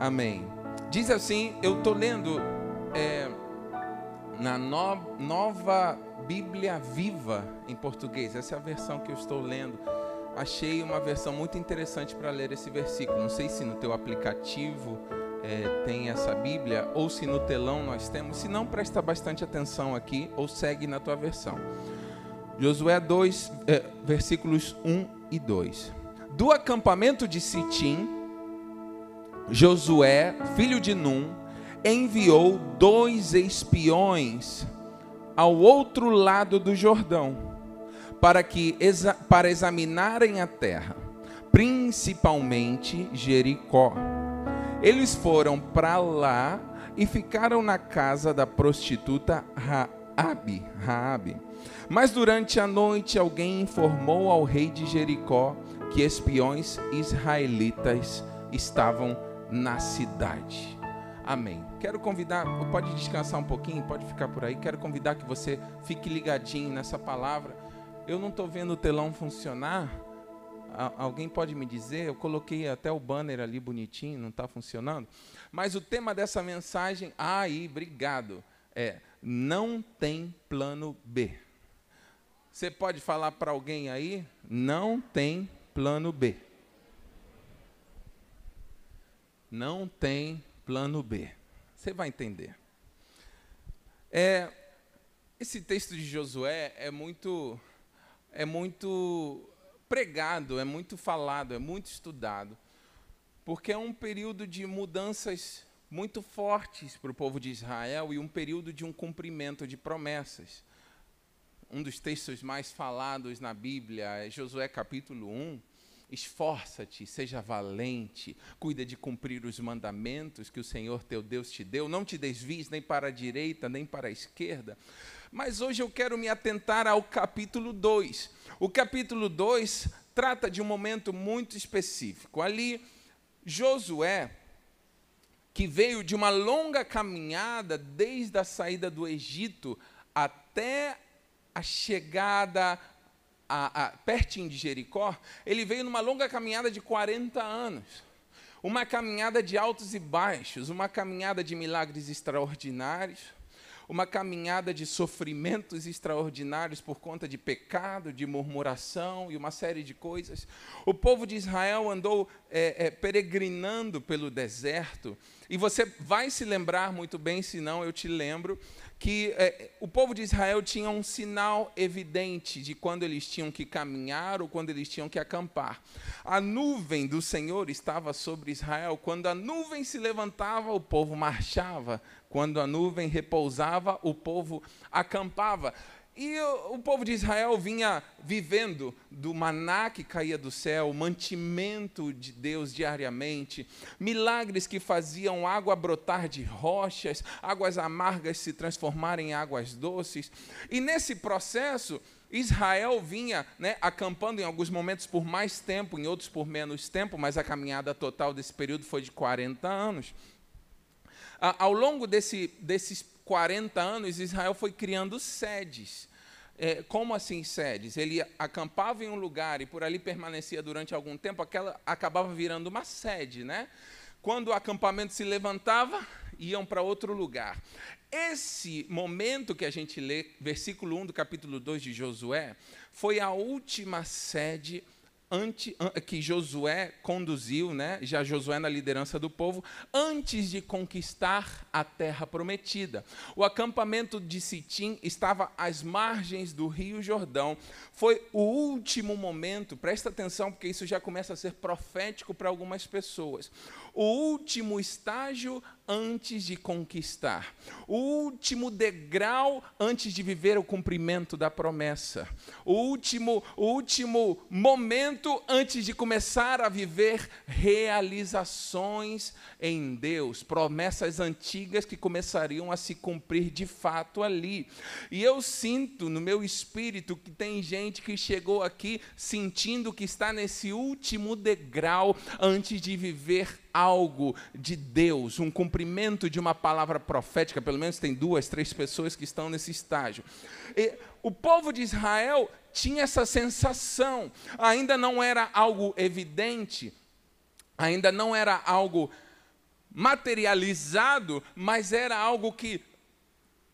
Amém. Diz assim, eu estou lendo é, na no, nova Bíblia Viva em português. Essa é a versão que eu estou lendo. Achei uma versão muito interessante para ler esse versículo. Não sei se no teu aplicativo é, tem essa Bíblia ou se no telão nós temos. Se não, presta bastante atenção aqui ou segue na tua versão. Josué 2, é, versículos 1 e 2. Do acampamento de Sitim, Josué, filho de Num, enviou dois espiões ao outro lado do Jordão, para que para examinarem a terra, principalmente Jericó. Eles foram para lá e ficaram na casa da prostituta Raabe, Raabe. Mas durante a noite alguém informou ao rei de Jericó que espiões israelitas estavam na cidade. Amém. Quero convidar, pode descansar um pouquinho, pode ficar por aí. Quero convidar que você fique ligadinho nessa palavra. Eu não estou vendo o telão funcionar. Alguém pode me dizer? Eu coloquei até o banner ali bonitinho, não está funcionando. Mas o tema dessa mensagem, aí, obrigado, é não tem plano B. Você pode falar para alguém aí? Não tem plano B. Não tem plano B. Você vai entender. É, esse texto de Josué é muito, é muito pregado, é muito falado, é muito estudado, porque é um período de mudanças muito fortes para o povo de Israel e um período de um cumprimento de promessas. Um dos textos mais falados na Bíblia é Josué capítulo 1, Esforça-te, seja valente, cuida de cumprir os mandamentos que o Senhor teu Deus te deu, não te desvies nem para a direita, nem para a esquerda. Mas hoje eu quero me atentar ao capítulo 2. O capítulo 2 trata de um momento muito específico. Ali, Josué, que veio de uma longa caminhada desde a saída do Egito até a chegada a, a, pertinho de Jericó, ele veio numa longa caminhada de 40 anos. Uma caminhada de altos e baixos, uma caminhada de milagres extraordinários, uma caminhada de sofrimentos extraordinários por conta de pecado, de murmuração e uma série de coisas. O povo de Israel andou é, é, peregrinando pelo deserto, e você vai se lembrar muito bem, se não eu te lembro, que é, o povo de Israel tinha um sinal evidente de quando eles tinham que caminhar ou quando eles tinham que acampar. A nuvem do Senhor estava sobre Israel. Quando a nuvem se levantava, o povo marchava. Quando a nuvem repousava, o povo acampava. E o, povo de Israel vinha vivendo do maná que caía do céu, mantimento de Deus diariamente, milagres que faziam água brotar de rochas, águas amargas se transformarem em águas doces. E nesse processo, Israel vinha né, acampando em alguns momentos por mais tempo, em outros por menos tempo, mas a caminhada total desse período foi de 40 anos. ao longo desse, desses 40 anos, Israel foi criando sedes é, como assim sedes? Ele acampava em um lugar e por ali permanecia durante algum tempo, aquela acabava virando uma sede, né? Quando o acampamento se levantava, iam para outro lugar. Esse momento que a gente lê, versículo 1 do capítulo 2 de Josué, foi a última sede ante, que Josué conduziu, né, já Josué na liderança do povo, antes de conquistar a terra prometida. O acampamento de Sitim estava às margens do Rio Jordão. Foi o último momento, presta atenção, porque isso já começa a ser profético para algumas pessoas. O último estágio antes de conquistar, o último degrau antes de viver o cumprimento da promessa, o último, o último momento antes de começar a viver realizações em Deus, promessas antigas que começariam a se cumprir de fato ali. E eu sinto no meu espírito que tem gente que chegou aqui sentindo que está nesse último degrau antes de viver algo de Deus, um cumprimento de uma palavra profética, pelo menos tem duas, três pessoas que estão nesse estágio. E o povo de Israel tinha essa sensação, ainda não era algo evidente, ainda não era algo materializado, mas era algo que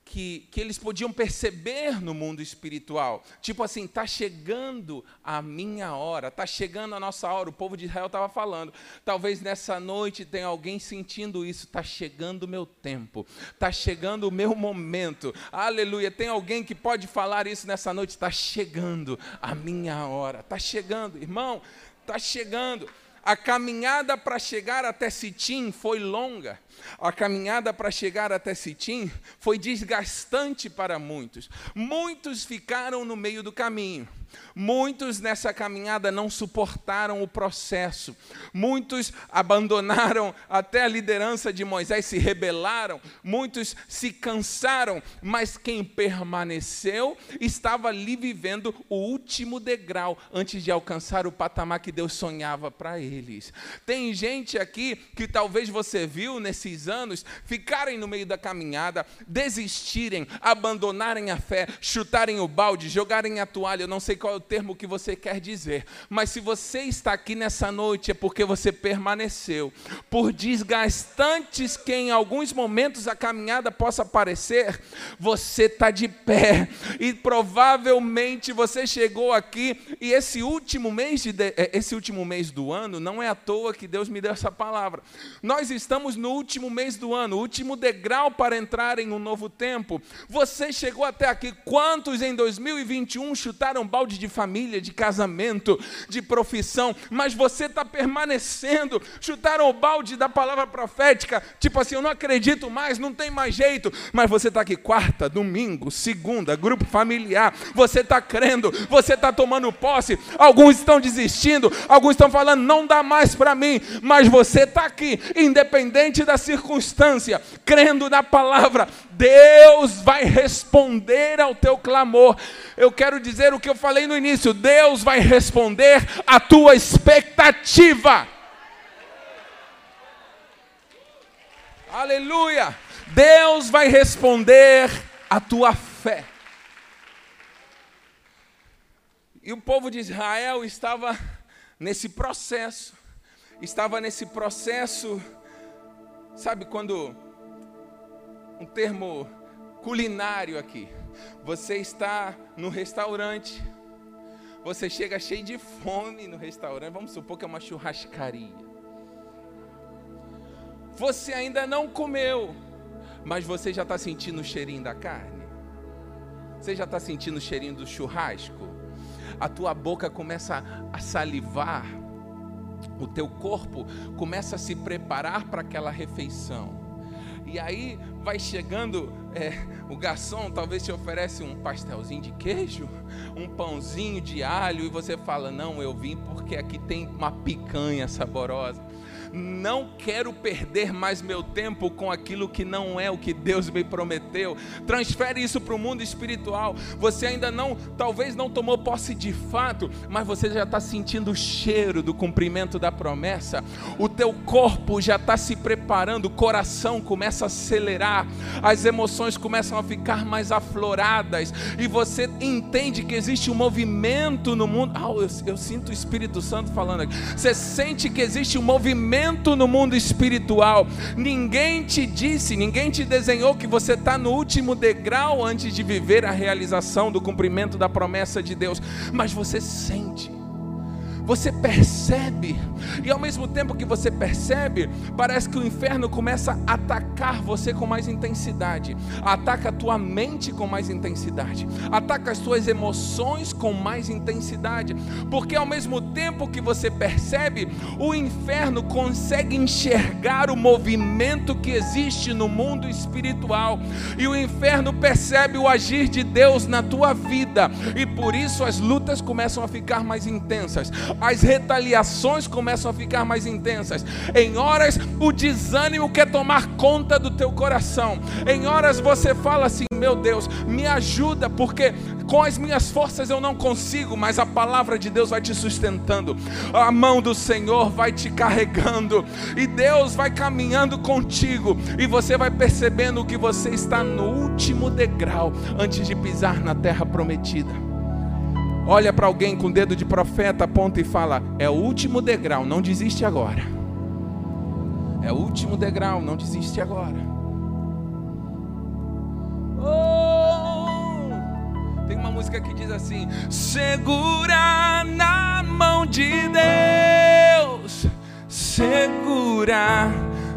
que, que eles podiam perceber no mundo espiritual. Tipo assim, está chegando a minha hora, está chegando a nossa hora. O povo de Israel estava falando. Talvez nessa noite tenha alguém sentindo isso. Está chegando o meu tempo, está chegando o meu momento. Aleluia. Tem alguém que pode falar isso nessa noite? Está chegando a minha hora, está chegando, irmão, está chegando. A caminhada para chegar até Sitim foi longa. A caminhada para chegar até Sitim foi desgastante para muitos. Muitos ficaram no meio do caminho. Muitos nessa caminhada não suportaram o processo. Muitos abandonaram até a liderança de Moisés, se rebelaram. Muitos se cansaram, mas quem permaneceu estava ali vivendo o último degrau antes de alcançar o patamar que Deus sonhava para eles. Tem gente aqui que talvez você viu nesses anos ficarem no meio da caminhada, desistirem, abandonarem a fé, chutarem o balde, jogarem a toalha. Eu não sei qual é o termo que você quer dizer, mas se você está aqui nessa noite é porque você permaneceu. Por desgastantes que em alguns momentos a caminhada possa parecer, você está de pé e provavelmente você chegou aqui e esse último mês de, é, esse último mês do ano não é à toa que Deus me deu essa palavra. Nós estamos no último mês do ano, último degrau para entrar em um novo tempo. Você chegou até aqui. Quantos em 2021 chutaram balde de família, de casamento, de profissão, mas você está permanecendo. Chutaram o balde da palavra profética, tipo assim, eu não acredito mais, não tem mais jeito, mas você está aqui quarta, domingo, segunda, grupo familiar, você está crendo, você está tomando posse. Alguns estão desistindo, alguns estão falando, não dá mais para mim, mas você está aqui, independente da circunstância, crendo na palavra, Deus vai responder ao teu clamor. Eu quero dizer o que eu falei no início: Deus vai responder à tua expectativa. Aleluia! Deus vai responder à tua fé. E o povo de Israel estava nesse processo, estava nesse processo, sabe quando um termo culinário aqui. Você está no restaurante, você chega cheio de fome no restaurante, vamos supor que é uma churrascaria. Você ainda não comeu, mas você já está sentindo o cheirinho da carne? Você já está sentindo o cheirinho do churrasco? A tua boca começa a salivar, o teu corpo começa a se preparar para aquela refeição. E aí vai chegando, é, o garçom talvez te oferece um pastelzinho de queijo, um pãozinho de alho, e você fala: Não, eu vim porque aqui tem uma picanha saborosa não quero perder mais meu tempo com aquilo que não é o que Deus me prometeu. Transfere isso para o mundo espiritual. Você ainda não, talvez não tomou posse de fato, mas você já está sentindo o cheiro do cumprimento da promessa. O teu corpo já está se preparando, o coração começa a acelerar, as emoções começam a ficar mais afloradas e você entende que existe um movimento no mundo. Ah, eu, eu sinto o Espírito Santo falando aqui. Você sente que existe um movimento no mundo espiritual. Ninguém te disse, ninguém te desenhou que você está no último degrau antes de viver a realização do cumprimento da promessa de Deus, mas você sente você percebe, e ao mesmo tempo que você percebe, parece que o inferno começa a atacar você com mais intensidade, ataca a tua mente com mais intensidade, ataca as tuas emoções com mais intensidade, porque ao mesmo tempo que você percebe, o inferno consegue enxergar o movimento que existe no mundo espiritual, e o inferno percebe o agir de Deus na tua vida, e por isso as lutas começam a ficar mais intensas as retaliações começam a ficar mais intensas. Em horas, o desânimo quer tomar conta do teu coração. Em horas, você fala assim: Meu Deus, me ajuda, porque com as minhas forças eu não consigo, mas a palavra de Deus vai te sustentando, a mão do Senhor vai te carregando, e Deus vai caminhando contigo, e você vai percebendo que você está no último degrau antes de pisar na terra prometida olha para alguém com dedo de profeta, aponta e fala: É o último degrau, não desiste agora. É o último degrau, não desiste agora. Oh, tem uma música que diz assim: Segura na mão de Deus, segura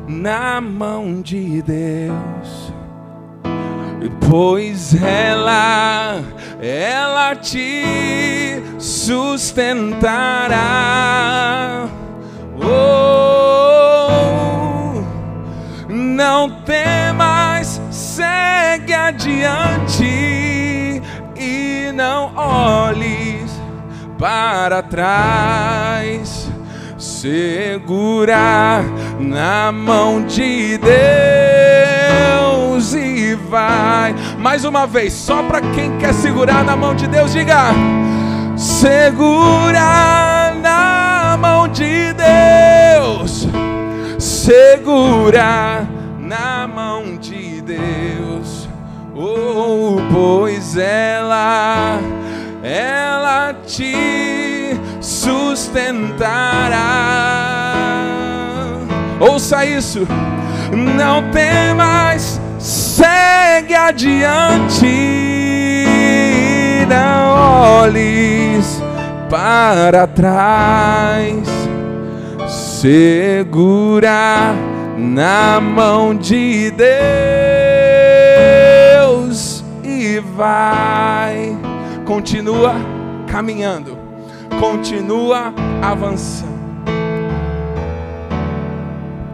na mão de Deus, pois ela, ela te sustentará. Oh, não temas, segue adiante e não olhes para trás segura na mão de Deus vai. Mais uma vez, só para quem quer segurar na mão de Deus, diga: segura na mão de Deus, segura na mão de Deus, oh, pois ela, ela te sustentará. Ouça isso, não temas, segue adiante, não olhes para trás, segura na mão de Deus e vai, continua caminhando continua avançando.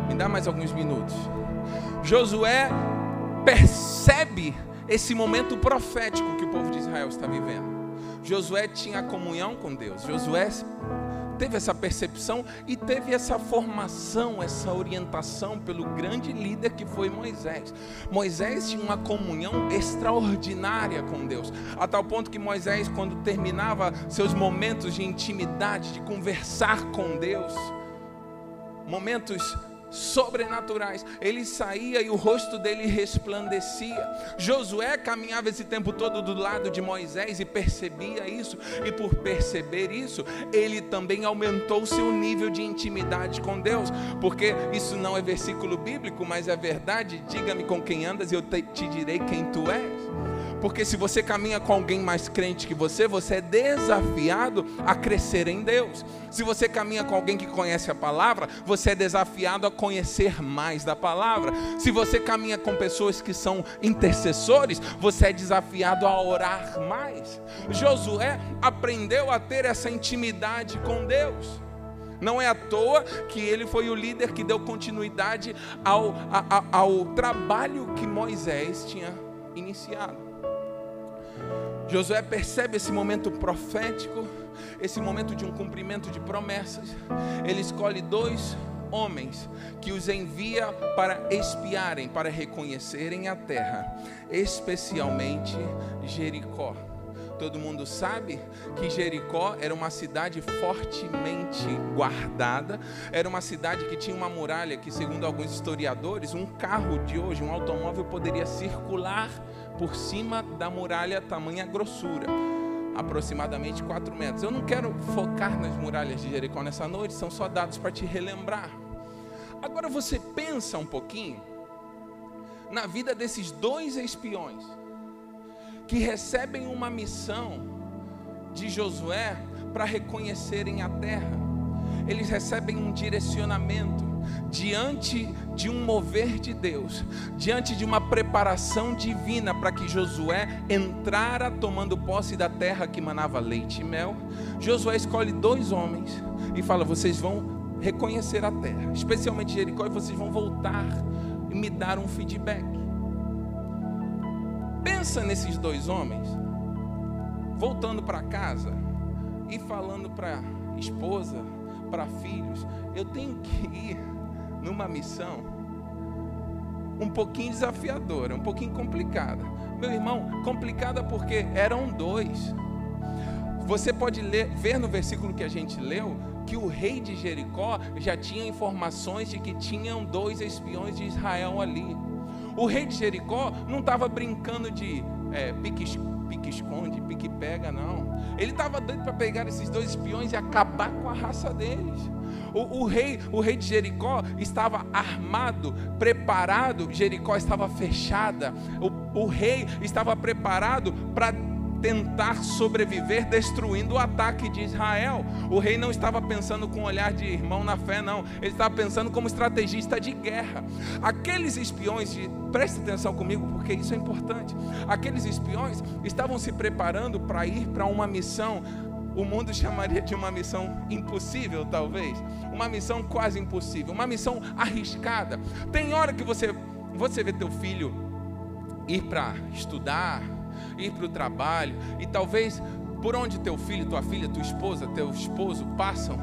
Me dá mais alguns minutos. Josué percebe esse momento profético que o povo de Israel está vivendo. Josué tinha comunhão com Deus. Josué teve essa percepção e teve essa formação, essa orientação pelo grande líder que foi Moisés. Moisés tinha uma comunhão extraordinária com Deus, a tal ponto que Moisés, quando terminava seus momentos de intimidade, de conversar com Deus, momentos sobrenaturais. Ele saía e o rosto dele resplandecia. Josué caminhava esse tempo todo do lado de Moisés e percebia isso, e por perceber isso, ele também aumentou seu nível de intimidade com Deus, porque isso não é versículo bíblico, mas é verdade. Diga-me com quem andas e eu te, te direi quem tu és. Porque se você caminha com alguém mais crente que você, você é desafiado a crescer em Deus. Se você caminha com alguém que conhece a palavra, você é desafiado a conhecer mais da palavra. Se você caminha com pessoas que são intercessores, você é desafiado a orar mais. Josué aprendeu a ter essa intimidade com Deus. Não é à toa que ele foi o líder que deu continuidade ao, ao, ao trabalho que Moisés tinha iniciado. Josué percebe esse momento profético, esse momento de um cumprimento de promessas. Ele escolhe dois homens que os envia para espiarem, para reconhecerem a terra, especialmente Jericó. Todo mundo sabe que Jericó era uma cidade fortemente guardada, era uma cidade que tinha uma muralha que, segundo alguns historiadores, um carro de hoje, um automóvel, poderia circular por cima da muralha tamanha grossura, aproximadamente 4 metros. Eu não quero focar nas muralhas de Jericó nessa noite, são só dados para te relembrar. Agora você pensa um pouquinho na vida desses dois espiões que recebem uma missão de Josué para reconhecerem a terra. Eles recebem um direcionamento diante de um mover de Deus, diante de uma preparação divina para que Josué entrara tomando posse da terra que manava leite e mel. Josué escolhe dois homens e fala: vocês vão reconhecer a terra, especialmente Jericó, e vocês vão voltar e me dar um feedback. Pensa nesses dois homens voltando para casa e falando para esposa, para filhos: eu tenho que ir numa missão um pouquinho desafiadora, um pouquinho complicada. Meu irmão, complicada porque eram dois. Você pode ler, ver no versículo que a gente leu que o rei de Jericó já tinha informações de que tinham dois espiões de Israel ali. O rei de Jericó não estava brincando de é, pique pique-esconde, pique-pega, não. Ele estava doido para pegar esses dois espiões e acabar com a raça deles. O, o, rei, o rei de Jericó estava armado, preparado. Jericó estava fechada. O, o rei estava preparado para tentar sobreviver destruindo o ataque de Israel. O rei não estava pensando com um olhar de irmão na fé, não. Ele estava pensando como estrategista de guerra. Aqueles espiões, de, preste atenção comigo, porque isso é importante. Aqueles espiões estavam se preparando para ir para uma missão o mundo chamaria de uma missão impossível, talvez. Uma missão quase impossível, uma missão arriscada. Tem hora que você, você vê teu filho ir para estudar, ir para o trabalho, e talvez por onde teu filho, tua filha, tua esposa, teu esposo passam,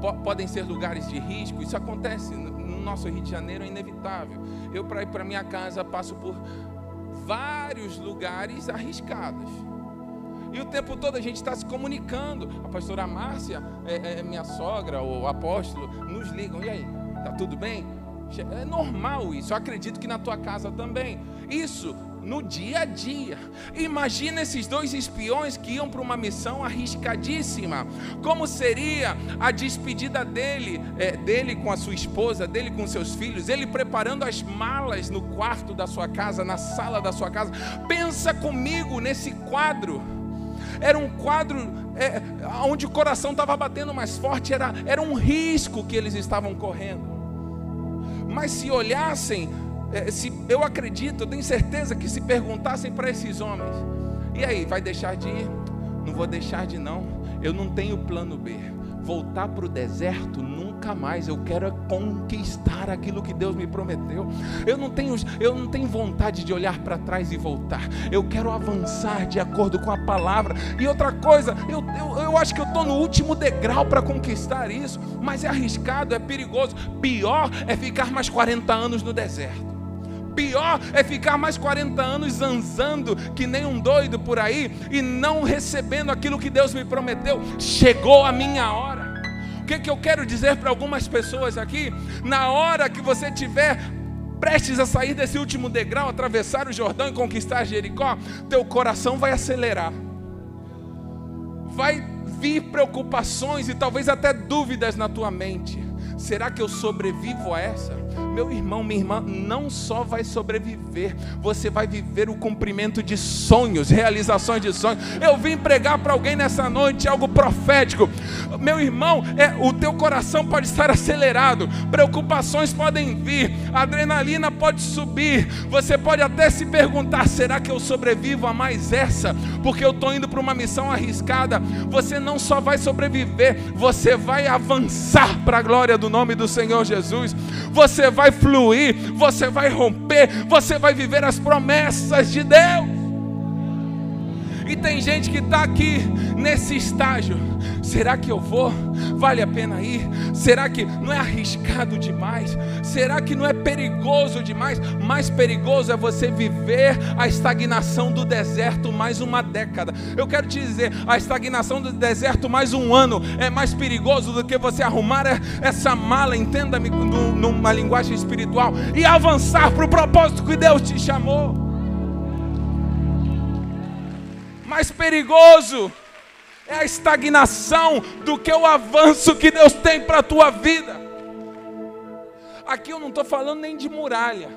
po podem ser lugares de risco. Isso acontece no nosso Rio de Janeiro, é inevitável. Eu, para ir para minha casa, passo por vários lugares arriscados. E o tempo todo a gente está se comunicando. A pastora Márcia, é, é, minha sogra, o apóstolo, nos ligam. E aí, tá tudo bem? É normal isso. Eu acredito que na tua casa também. Isso no dia a dia. Imagina esses dois espiões que iam para uma missão arriscadíssima. Como seria a despedida dele, é, dele com a sua esposa, dele com seus filhos, ele preparando as malas no quarto da sua casa, na sala da sua casa. Pensa comigo nesse quadro. Era um quadro é, onde o coração estava batendo mais forte, era, era um risco que eles estavam correndo. Mas se olhassem é, se, eu acredito, eu tenho certeza que se perguntassem para esses homens, e aí, vai deixar de ir? Não vou deixar de não. Eu não tenho plano B. Voltar para o deserto nunca mais. Eu quero conquistar aquilo que Deus me prometeu. Eu não tenho, eu não tenho vontade de olhar para trás e voltar. Eu quero avançar de acordo com a palavra. E outra coisa, eu, eu, eu acho que eu estou no último degrau para conquistar isso. Mas é arriscado, é perigoso. Pior é ficar mais 40 anos no deserto. Pior é ficar mais 40 anos zanzando que nem um doido por aí e não recebendo aquilo que Deus me prometeu. Chegou a minha hora. O que, que eu quero dizer para algumas pessoas aqui? Na hora que você tiver prestes a sair desse último degrau, atravessar o Jordão e conquistar Jericó, teu coração vai acelerar. Vai vir preocupações e talvez até dúvidas na tua mente. Será que eu sobrevivo a essa? Meu irmão, minha irmã, não só vai sobreviver, você vai viver o cumprimento de sonhos, realizações de sonhos. Eu vim pregar para alguém nessa noite algo profético. Meu irmão, é, o teu coração pode estar acelerado, preocupações podem vir, adrenalina pode subir. Você pode até se perguntar: será que eu sobrevivo a mais essa? Porque eu estou indo para uma missão arriscada. Você não só vai sobreviver, você vai avançar para a glória do nome do Senhor Jesus. Você vai fluir, você vai romper, você vai viver as promessas de Deus. E tem gente que está aqui nesse estágio. Será que eu vou? Vale a pena ir? Será que não é arriscado demais? Será que não é perigoso demais? Mais perigoso é você viver a estagnação do deserto mais uma década. Eu quero te dizer, a estagnação do deserto mais um ano é mais perigoso do que você arrumar essa mala, entenda-me numa linguagem espiritual, e avançar para o propósito que Deus te chamou mais perigoso é a estagnação do que o avanço que Deus tem para a tua vida. Aqui eu não estou falando nem de muralha.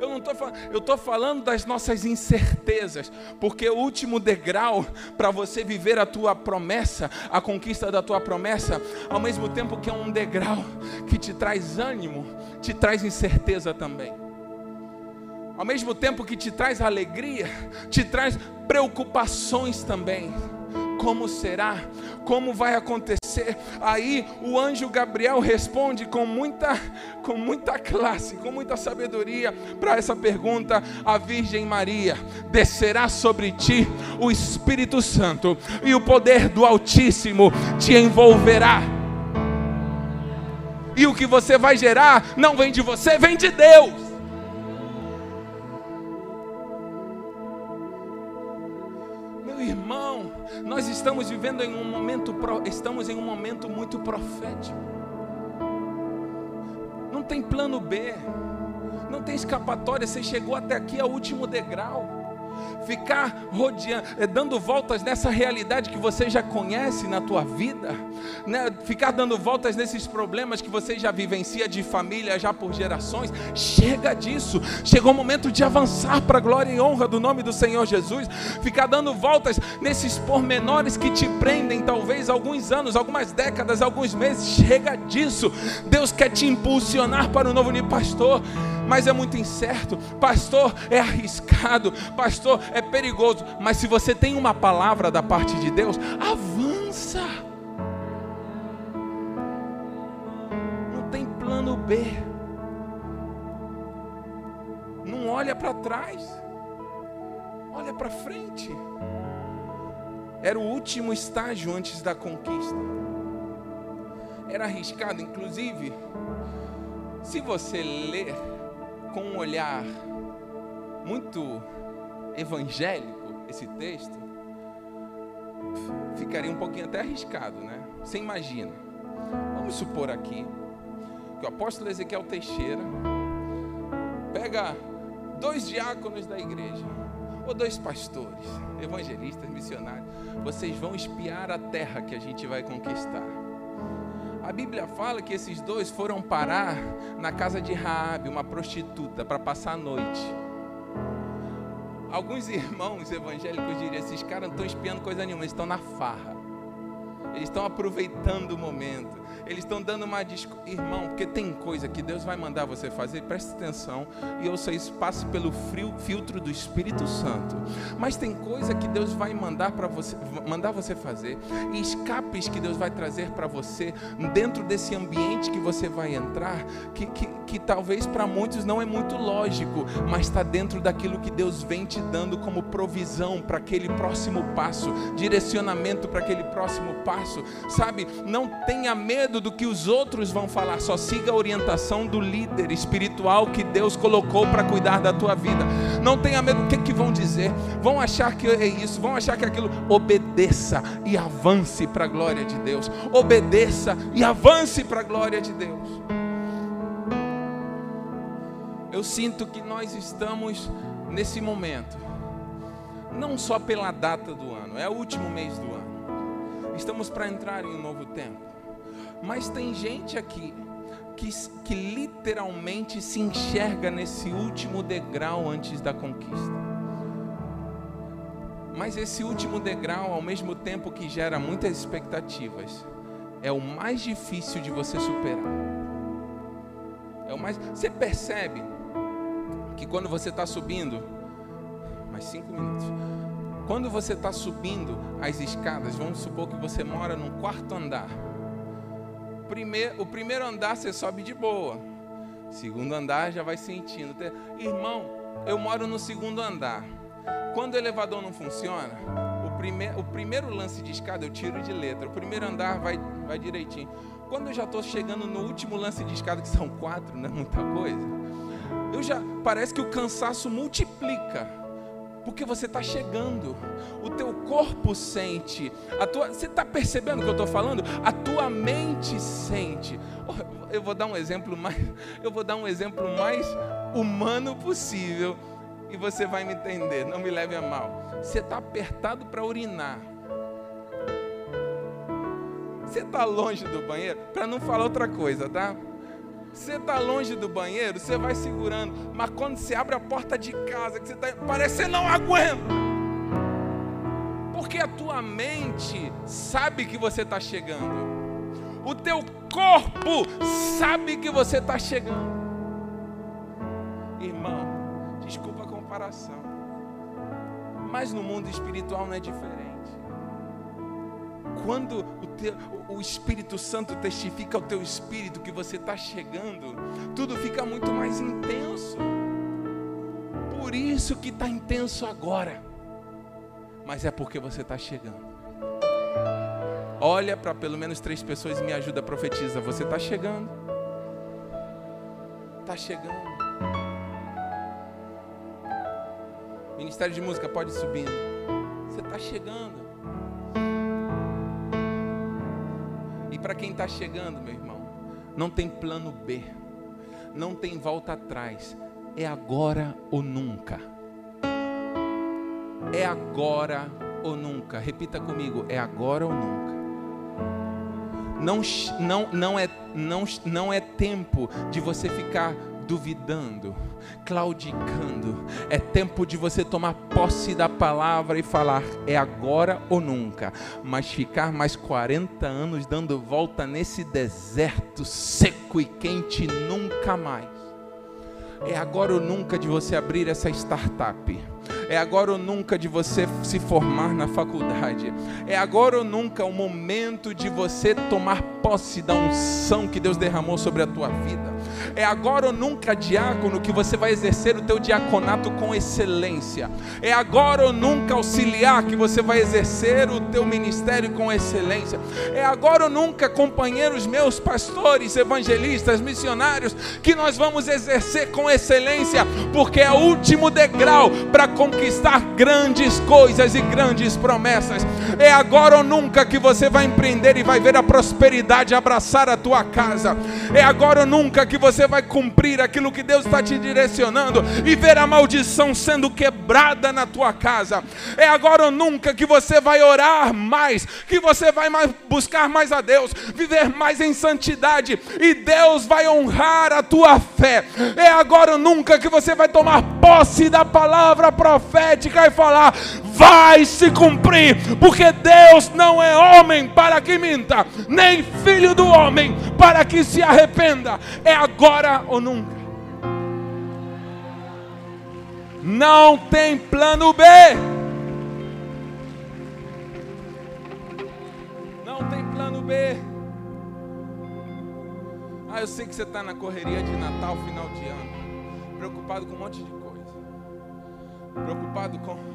Eu não estou falando, eu estou falando das nossas incertezas, porque o último degrau para você viver a tua promessa, a conquista da tua promessa, ao mesmo tempo que é um degrau que te traz ânimo, te traz incerteza também ao mesmo tempo que te traz alegria, te traz preocupações também. Como será? Como vai acontecer? Aí o anjo Gabriel responde com muita, com muita classe, com muita sabedoria para essa pergunta. A Virgem Maria descerá sobre ti o Espírito Santo e o poder do Altíssimo te envolverá. E o que você vai gerar não vem de você, vem de Deus. Nós estamos vivendo em um momento, estamos em um momento muito profético. Não tem plano B, não tem escapatória. Você chegou até aqui ao último degrau. Ficar rodeando, eh, dando voltas nessa realidade que você já conhece na tua vida, né? ficar dando voltas nesses problemas que você já vivencia de família já por gerações. Chega disso. Chegou o momento de avançar para a glória e honra do nome do Senhor Jesus. Ficar dando voltas nesses pormenores que te prendem, talvez alguns anos, algumas décadas, alguns meses. Chega disso. Deus quer te impulsionar para o novo pastor mas é muito incerto. Pastor, é arriscado. Pastor, é perigoso. Mas se você tem uma palavra da parte de Deus, avança. Não tem plano B. Não olha para trás. Olha para frente. Era o último estágio antes da conquista. Era arriscado, inclusive, se você ler com um olhar muito evangélico esse texto, ficaria um pouquinho até arriscado, né? Você imagina. Vamos supor aqui que o apóstolo Ezequiel Teixeira pega dois diáconos da igreja, ou dois pastores, evangelistas, missionários. Vocês vão espiar a terra que a gente vai conquistar. A Bíblia fala que esses dois foram parar na casa de Raabe, uma prostituta, para passar a noite. Alguns irmãos evangélicos diriam: esses caras não estão espiando coisa nenhuma, eles estão na farra. Eles estão aproveitando o momento eles estão dando uma desculpa. Irmão, porque tem coisa que Deus vai mandar você fazer, preste atenção e ouça isso, passe pelo frio, filtro do Espírito Santo. Mas tem coisa que Deus vai mandar para você, mandar você fazer, e escapes que Deus vai trazer para você dentro desse ambiente que você vai entrar, que, que, que talvez para muitos não é muito lógico, mas está dentro daquilo que Deus vem te dando como provisão para aquele próximo passo, direcionamento para aquele próximo passo. Sabe, não tenha medo do que os outros vão falar, só siga a orientação do líder espiritual que Deus colocou para cuidar da tua vida. Não tenha medo do que, que vão dizer, vão achar que é isso, vão achar que é aquilo. Obedeça e avance para a glória de Deus. Obedeça e avance para a glória de Deus. Eu sinto que nós estamos nesse momento, não só pela data do ano, é o último mês do ano. Estamos para entrar em um novo tempo. Mas tem gente aqui que, que literalmente se enxerga nesse último degrau antes da conquista. Mas esse último degrau, ao mesmo tempo que gera muitas expectativas, é o mais difícil de você superar. É o mais. Você percebe que quando você está subindo, mais cinco minutos. Quando você está subindo as escadas, vamos supor que você mora num quarto andar primeiro, o primeiro andar você sobe de boa. Segundo andar já vai sentindo. Irmão, eu moro no segundo andar. Quando o elevador não funciona, o, prime, o primeiro lance de escada eu tiro de letra. O primeiro andar vai, vai direitinho. Quando eu já estou chegando no último lance de escada, que são quatro, não é muita coisa, eu já parece que o cansaço multiplica porque você está chegando, o teu corpo sente, a tua, você está percebendo o que eu estou falando? A tua mente sente. Oh, eu vou dar um exemplo mais, eu vou dar um exemplo mais humano possível e você vai me entender. Não me leve a mal. Você está apertado para urinar. Você está longe do banheiro, para não falar outra coisa, tá? Você está longe do banheiro, você vai segurando. Mas quando você abre a porta de casa, que você está. Parece que você não aguenta. Porque a tua mente sabe que você está chegando. O teu corpo sabe que você está chegando. Irmão, desculpa a comparação. Mas no mundo espiritual não é diferente quando o, teu, o Espírito Santo testifica ao teu espírito que você está chegando, tudo fica muito mais intenso. Por isso que está intenso agora, mas é porque você está chegando. Olha para pelo menos três pessoas e me ajuda a profetizar. Você está chegando. Está chegando. Ministério de Música pode subir. Você está chegando. Para quem está chegando, meu irmão, não tem plano B, não tem volta atrás, é agora ou nunca. É agora ou nunca. Repita comigo: é agora ou nunca. Não, não, não, é, não, não é tempo de você ficar duvidando, claudicando. É tempo de você tomar posse da palavra e falar: é agora ou nunca. Mas ficar mais 40 anos dando volta nesse deserto seco e quente, nunca mais. É agora ou nunca de você abrir essa startup. É agora ou nunca de você se formar na faculdade. É agora ou nunca o momento de você tomar posse da unção que Deus derramou sobre a tua vida. É agora ou nunca, diácono, que você vai exercer o teu diaconato com excelência. É agora ou nunca, auxiliar, que você vai exercer o teu ministério com excelência. É agora ou nunca, companheiros meus, pastores, evangelistas, missionários, que nós vamos exercer com excelência, porque é o último degrau para conquistar grandes coisas e grandes promessas. É agora ou nunca que você vai empreender e vai ver a prosperidade abraçar a tua casa. É agora ou nunca que você vai cumprir aquilo que Deus está te direcionando e ver a maldição sendo quebrada na tua casa. É agora ou nunca que você vai orar mais, que você vai mais buscar mais a Deus, viver mais em santidade e Deus vai honrar a tua fé. É agora ou nunca que você vai tomar posse da palavra profética e falar: vai se cumprir, porque Deus não é homem para que minta, nem filho do homem para que se arrependa. É agora ou nunca. Não tem plano B. Não tem plano B. Ah, eu sei que você está na correria de Natal, final de ano, preocupado com um monte de coisa, preocupado com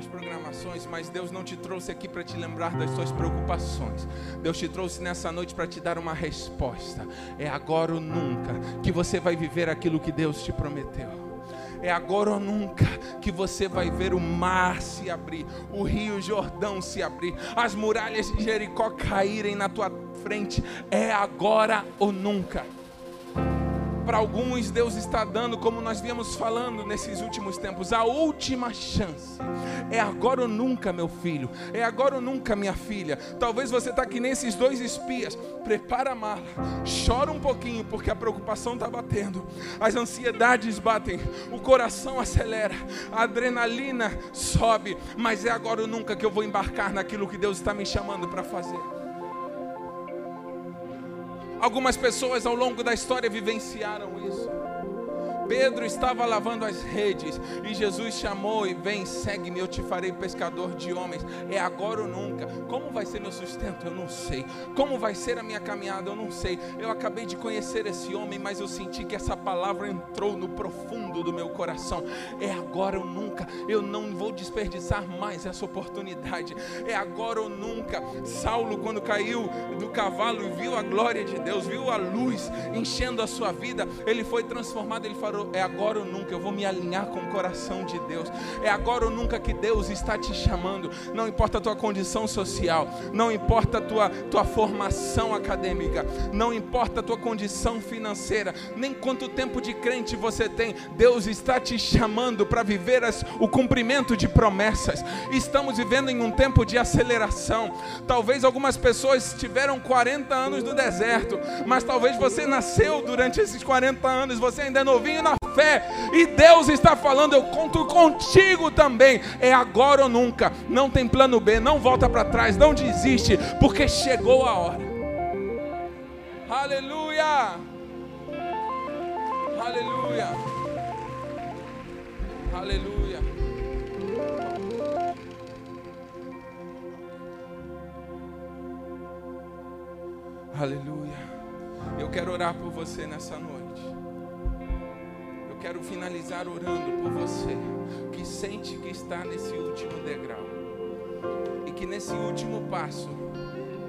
as programações, mas Deus não te trouxe aqui para te lembrar das suas preocupações. Deus te trouxe nessa noite para te dar uma resposta. É agora ou nunca que você vai viver aquilo que Deus te prometeu. É agora ou nunca que você vai ver o mar se abrir, o rio Jordão se abrir, as muralhas de Jericó caírem na tua frente. É agora ou nunca. Para alguns, Deus está dando, como nós viemos falando nesses últimos tempos, a última chance. É agora ou nunca, meu filho. É agora ou nunca, minha filha. Talvez você está aqui nesses dois espias. Prepara a mala. Chora um pouquinho, porque a preocupação está batendo. As ansiedades batem. O coração acelera. A adrenalina sobe. Mas é agora ou nunca que eu vou embarcar naquilo que Deus está me chamando para fazer. Algumas pessoas ao longo da história vivenciaram isso. Pedro estava lavando as redes e Jesus chamou e vem, segue-me, eu te farei pescador de homens. É agora ou nunca. Como vai ser meu sustento? Eu não sei. Como vai ser a minha caminhada? Eu não sei. Eu acabei de conhecer esse homem, mas eu senti que essa palavra entrou no profundo do meu coração. É agora ou nunca. Eu não vou desperdiçar mais essa oportunidade. É agora ou nunca. Saulo, quando caiu do cavalo e viu a glória de Deus, viu a luz enchendo a sua vida, ele foi transformado. Ele falou é agora ou nunca, eu vou me alinhar com o coração de Deus. É agora ou nunca que Deus está te chamando. Não importa a tua condição social, não importa a tua, tua formação acadêmica, não importa a tua condição financeira, nem quanto tempo de crente você tem. Deus está te chamando para viver as, o cumprimento de promessas. Estamos vivendo em um tempo de aceleração. Talvez algumas pessoas tiveram 40 anos no deserto, mas talvez você nasceu durante esses 40 anos, você ainda é novinho na fé, e Deus está falando: eu conto contigo também. É agora ou nunca. Não tem plano B, não volta para trás, não desiste, porque chegou a hora. Aleluia! Aleluia! Aleluia! Aleluia! Eu quero orar por você nessa noite quero finalizar orando por você que sente que está nesse último degrau e que nesse último passo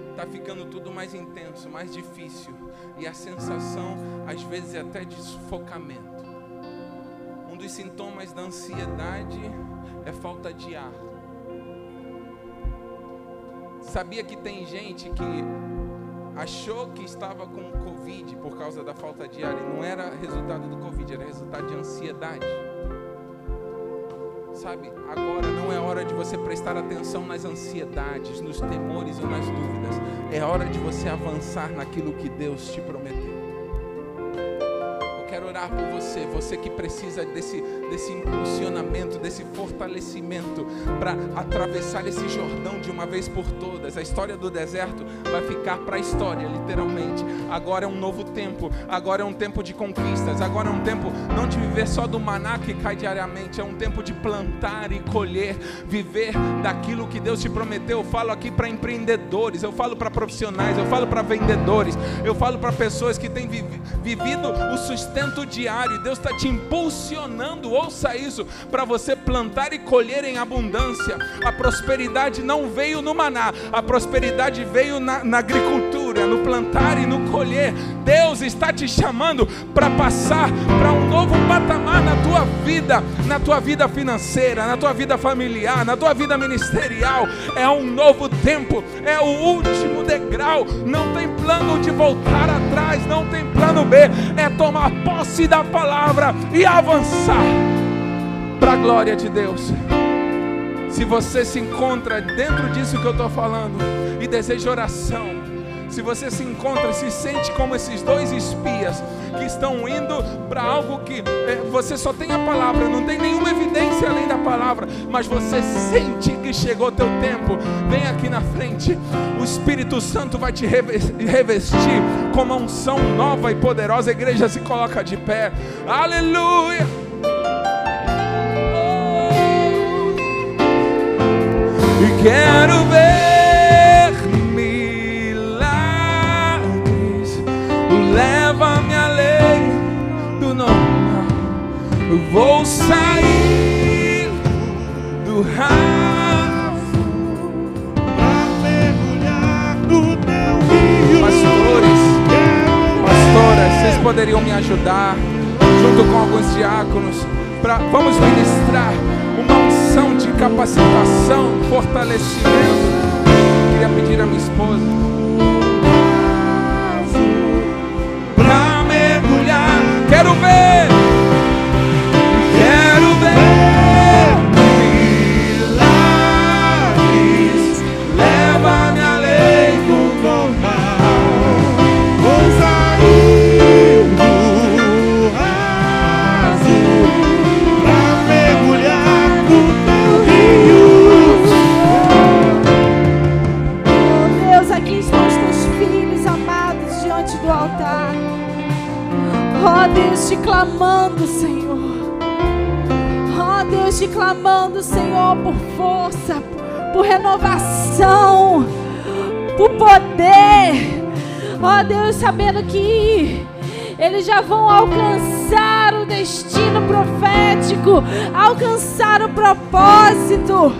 está ficando tudo mais intenso, mais difícil e a sensação às vezes é até de sufocamento. Um dos sintomas da ansiedade é falta de ar. Sabia que tem gente que achou que estava com Covid por causa da falta de ar e não era resultado do Covid, era resultado de ansiedade. Sabe, agora não é hora de você prestar atenção nas ansiedades, nos temores ou nas dúvidas. É hora de você avançar naquilo que Deus te prometeu quero orar por você, você que precisa desse, desse impulsionamento, desse fortalecimento para atravessar esse Jordão de uma vez por todas. A história do deserto vai ficar para a história, literalmente. Agora é um novo tempo, agora é um tempo de conquistas, agora é um tempo não de viver só do maná que cai diariamente, é um tempo de plantar e colher, viver daquilo que Deus te prometeu. Eu falo aqui para empreendedores, eu falo para profissionais, eu falo para vendedores, eu falo para pessoas que têm vivido o sustento diário, Deus está te impulsionando, ouça isso, para você plantar e colher em abundância. A prosperidade não veio no maná, a prosperidade veio na, na agricultura, no plantar e no colher. Deus está te chamando para passar para um novo patamar na tua vida, na tua vida financeira, na tua vida familiar, na tua vida ministerial. É um novo tempo, é o último degrau. Não tem plano de voltar atrás, não tem plano B, é tomar posse da palavra e avançar para a glória de Deus. Se você se encontra dentro disso que eu estou falando e deseja oração, se você se encontra, se sente como esses dois espias que estão indo para algo que é, você só tem a palavra, não tem nenhuma evidência além da palavra, mas você sente que chegou o teu tempo, vem aqui na frente. O Espírito Santo vai te revestir com uma unção nova e poderosa. A igreja se coloca de pé. Aleluia! E quero ver. Vou sair do raso pra mergulhar no teu rio. Pastores, pastoras, vocês poderiam me ajudar junto com alguns diáconos para vamos ministrar uma unção de capacitação, fortalecimento. Queria pedir a minha esposa. Quero ver eles já vão alcançar o destino profético, alcançar o propósito.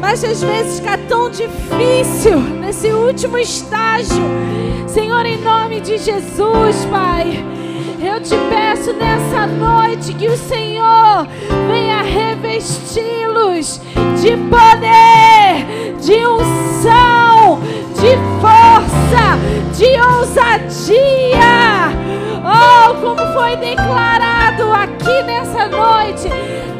Mas às vezes fica tão difícil nesse último estágio Senhor, em nome de Jesus, Pai, eu te peço nessa noite que o Senhor venha revesti-los de poder, de unção, de força, de ousadia. Oh, como foi declarado aqui nessa noite,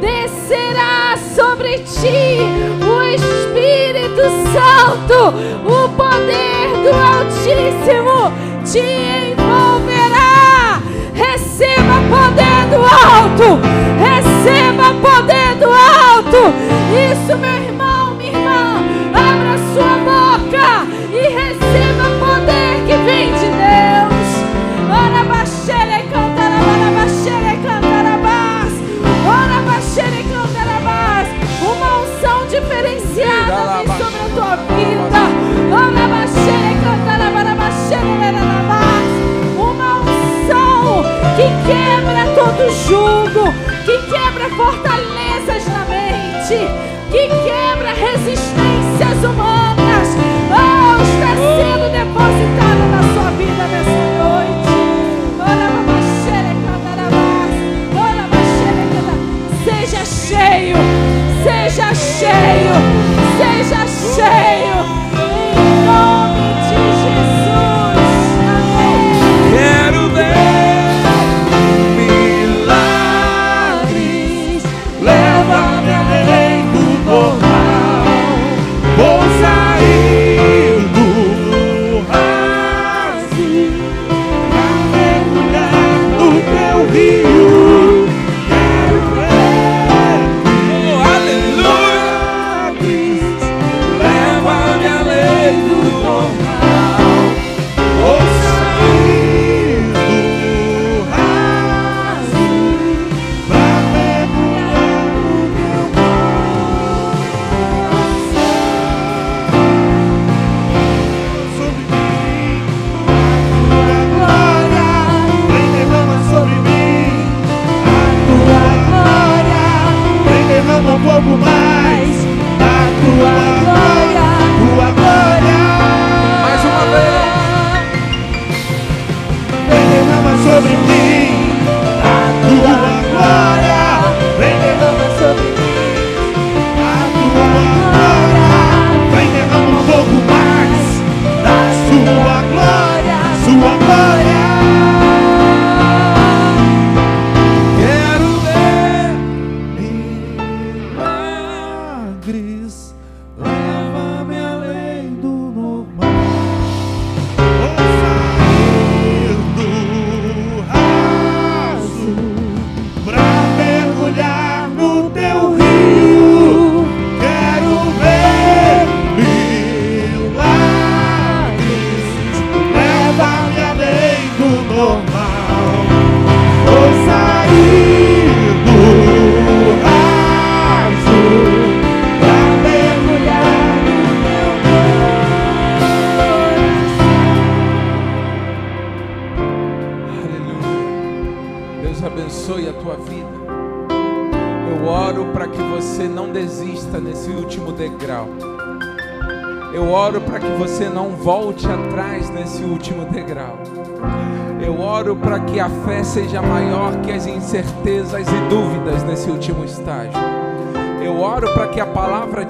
descerá sobre ti o Espírito Santo, o poder do Altíssimo te envolverá. Receba poder do alto, receba poder do alto. Isso, meu irmão, quebra todo jugo,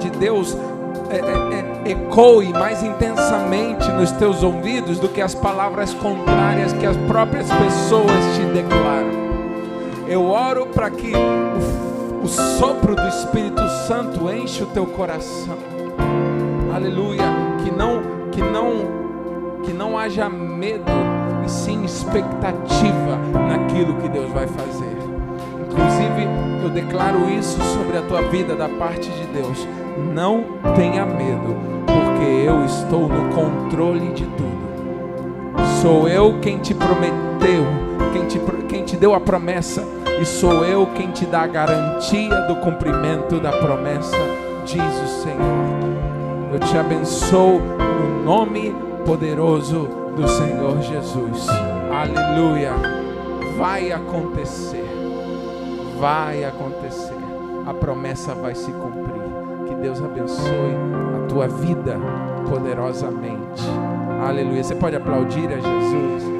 de Deus é, é, é, ecoe mais intensamente nos teus ouvidos do que as palavras contrárias que as próprias pessoas te declaram. Eu oro para que o, o sopro do Espírito Santo enche o teu coração. Aleluia. Que não, que não, que não haja medo e sim expectativa naquilo que Deus vai fazer. Inclusive, eu declaro isso sobre a tua vida da parte de Deus. Não tenha medo, porque eu estou no controle de tudo. Sou eu quem te prometeu, quem te, quem te deu a promessa, e sou eu quem te dá a garantia do cumprimento da promessa, diz o Senhor. Eu te abençoo no nome poderoso do Senhor Jesus. Aleluia. Vai acontecer. Vai acontecer. A promessa vai se cumprir. Que Deus abençoe a tua vida poderosamente. Aleluia. Você pode aplaudir a Jesus.